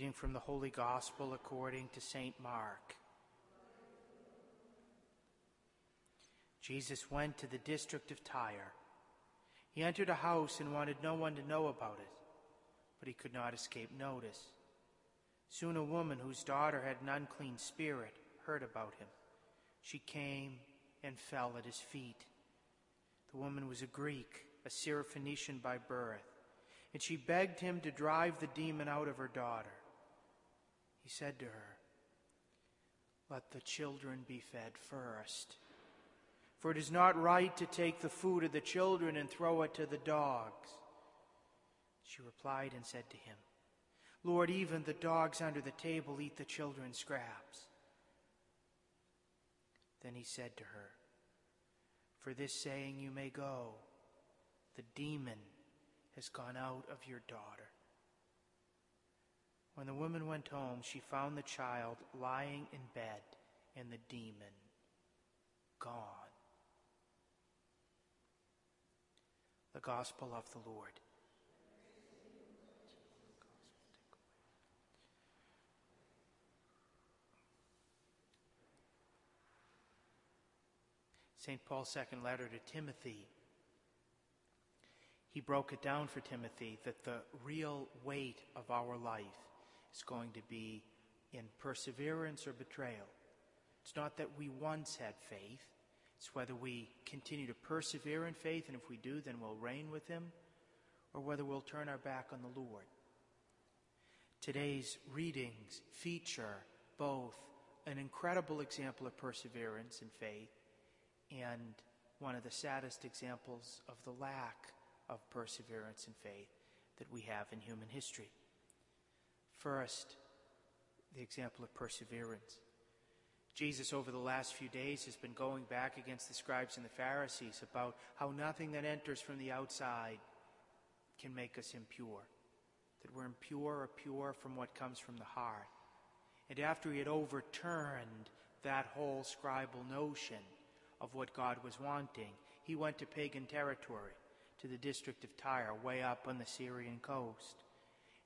reading from the Holy Gospel according to St. Mark. Jesus went to the district of Tyre. He entered a house and wanted no one to know about it, but he could not escape notice. Soon a woman whose daughter had an unclean spirit heard about him. She came and fell at his feet. The woman was a Greek, a Syrophoenician by birth, and she begged him to drive the demon out of her daughter. He said to her, Let the children be fed first. For it is not right to take the food of the children and throw it to the dogs. She replied and said to him, Lord, even the dogs under the table eat the children's scraps. Then he said to her, For this saying you may go. The demon has gone out of your daughter. When the woman went home, she found the child lying in bed and the demon gone. The Gospel of the Lord. St. Paul's second letter to Timothy. He broke it down for Timothy that the real weight of our life is going to be in perseverance or betrayal. It's not that we once had faith, it's whether we continue to persevere in faith, and if we do, then we'll reign with Him, or whether we'll turn our back on the Lord. Today's readings feature both an incredible example of perseverance and faith and one of the saddest examples of the lack of perseverance and faith that we have in human history. First, the example of perseverance. Jesus, over the last few days, has been going back against the scribes and the Pharisees about how nothing that enters from the outside can make us impure. That we're impure or pure from what comes from the heart. And after he had overturned that whole scribal notion, of what God was wanting. He went to pagan territory, to the district of Tyre, way up on the Syrian coast.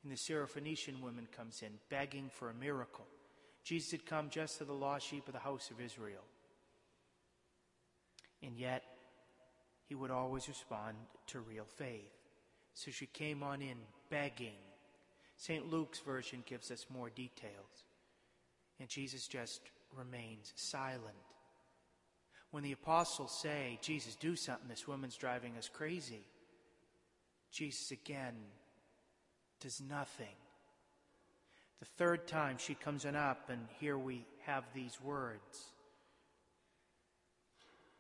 And the Syrophoenician woman comes in, begging for a miracle. Jesus had come just to the lost sheep of the house of Israel. And yet, he would always respond to real faith. So she came on in begging. St. Luke's version gives us more details. And Jesus just remains silent when the apostles say, Jesus, do something, this woman's driving us crazy, Jesus again does nothing. The third time she comes on up, and here we have these words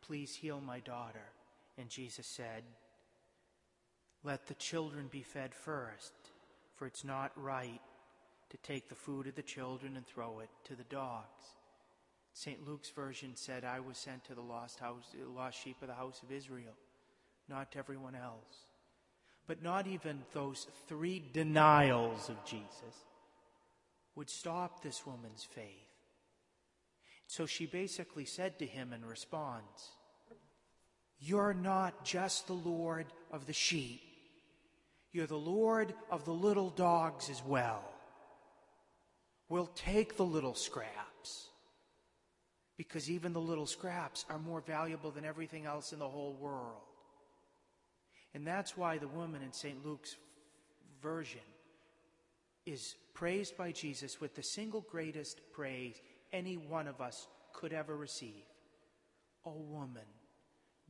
Please heal my daughter. And Jesus said, Let the children be fed first, for it's not right to take the food of the children and throw it to the dogs. St. Luke's version said, I was sent to the lost, house, lost sheep of the house of Israel, not to everyone else. But not even those three denials of Jesus would stop this woman's faith. So she basically said to him in response, You're not just the Lord of the sheep, you're the Lord of the little dogs as well. We'll take the little scraps because even the little scraps are more valuable than everything else in the whole world. And that's why the woman in St. Luke's version is praised by Jesus with the single greatest praise any one of us could ever receive. Oh, woman,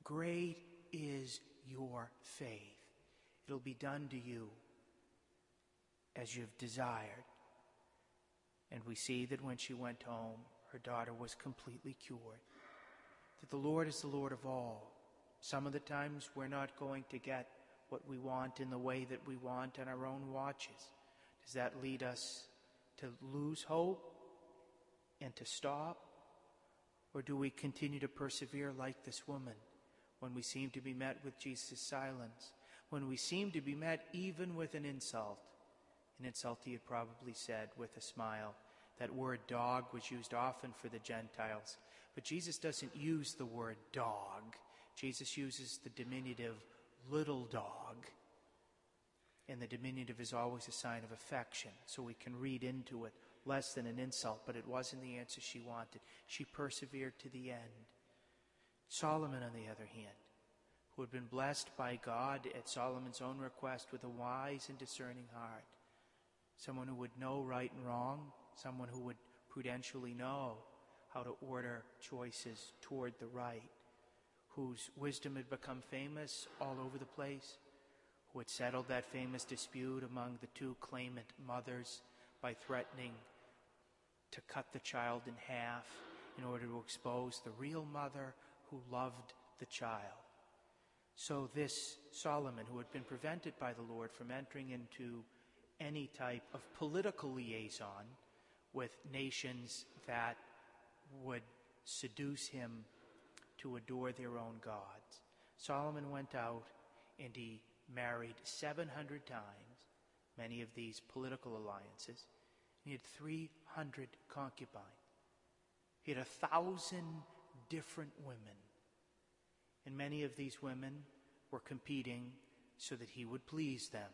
great is your faith. It'll be done to you as you've desired. And we see that when she went home, her daughter was completely cured. That the Lord is the Lord of all. Some of the times we're not going to get what we want in the way that we want on our own watches. Does that lead us to lose hope and to stop? Or do we continue to persevere like this woman when we seem to be met with Jesus' silence? When we seem to be met even with an insult? An insult he had probably said with a smile. That word dog was used often for the Gentiles. But Jesus doesn't use the word dog, Jesus uses the diminutive little dog. And the diminutive is always a sign of affection, so we can read into it less than an insult, but it wasn't the answer she wanted. She persevered to the end. Solomon, on the other hand, who had been blessed by God at Solomon's own request with a wise and discerning heart, someone who would know right and wrong, someone who would prudentially know how to order choices toward the right, whose wisdom had become famous all over the place, who had settled that famous dispute among the two claimant mothers by threatening to cut the child in half in order to expose the real mother who loved the child. So, this Solomon, who had been prevented by the Lord from entering into any type of political liaison with nations that would seduce him to adore their own gods, Solomon went out and he married 700 times, many of these political alliances. He had 300 concubines. He had a thousand different women. And many of these women were competing so that he would please them.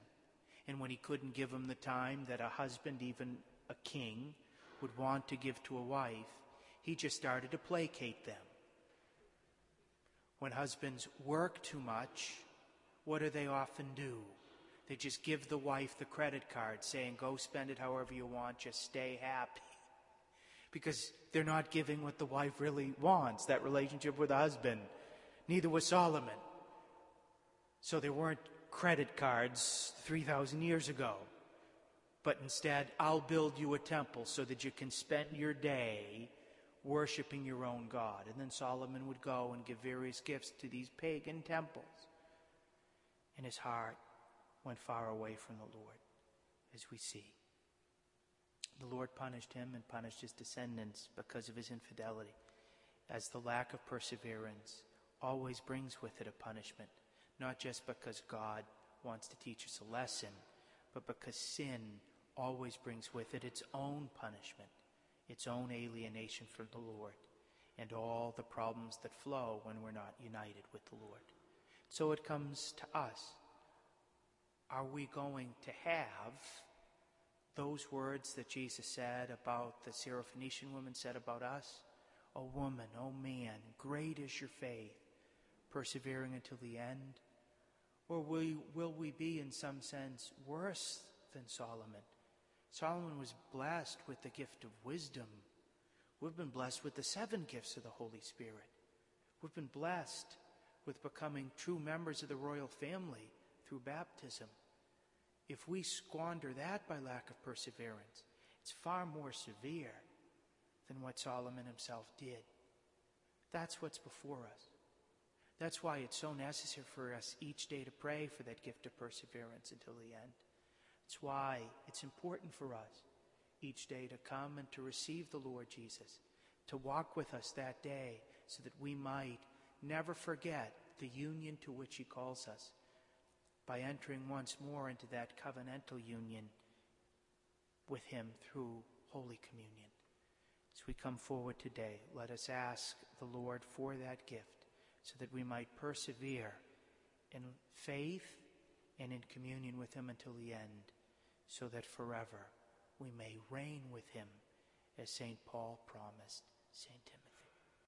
And when he couldn't give them the time that a husband, even a king, would want to give to a wife, he just started to placate them. When husbands work too much, what do they often do? They just give the wife the credit card saying, go spend it however you want, just stay happy. Because they're not giving what the wife really wants, that relationship with the husband. Neither was Solomon. So there weren't credit cards 3,000 years ago. But instead, I'll build you a temple so that you can spend your day worshiping your own God. And then Solomon would go and give various gifts to these pagan temples. And his heart went far away from the Lord, as we see. The Lord punished him and punished his descendants because of his infidelity, as the lack of perseverance always brings with it a punishment, not just because God wants to teach us a lesson, but because sin always brings with it its own punishment, its own alienation from the Lord, and all the problems that flow when we're not united with the Lord. So it comes to us. Are we going to have those words that Jesus said about the Syrophoenician woman said about us? O woman, O man, great is your faith, persevering until the end? Or will, will we be, in some sense, worse than Solomon? Solomon was blessed with the gift of wisdom. We've been blessed with the seven gifts of the Holy Spirit. We've been blessed with becoming true members of the royal family through baptism. If we squander that by lack of perseverance, it's far more severe than what Solomon himself did. That's what's before us. That's why it's so necessary for us each day to pray for that gift of perseverance until the end. It's why it's important for us each day to come and to receive the Lord Jesus, to walk with us that day so that we might never forget the union to which He calls us by entering once more into that covenantal union with Him through Holy Communion. As we come forward today, let us ask the Lord for that gift so that we might persevere in faith and in communion with Him until the end so that forever we may reign with him, as St. Paul promised St. Timothy.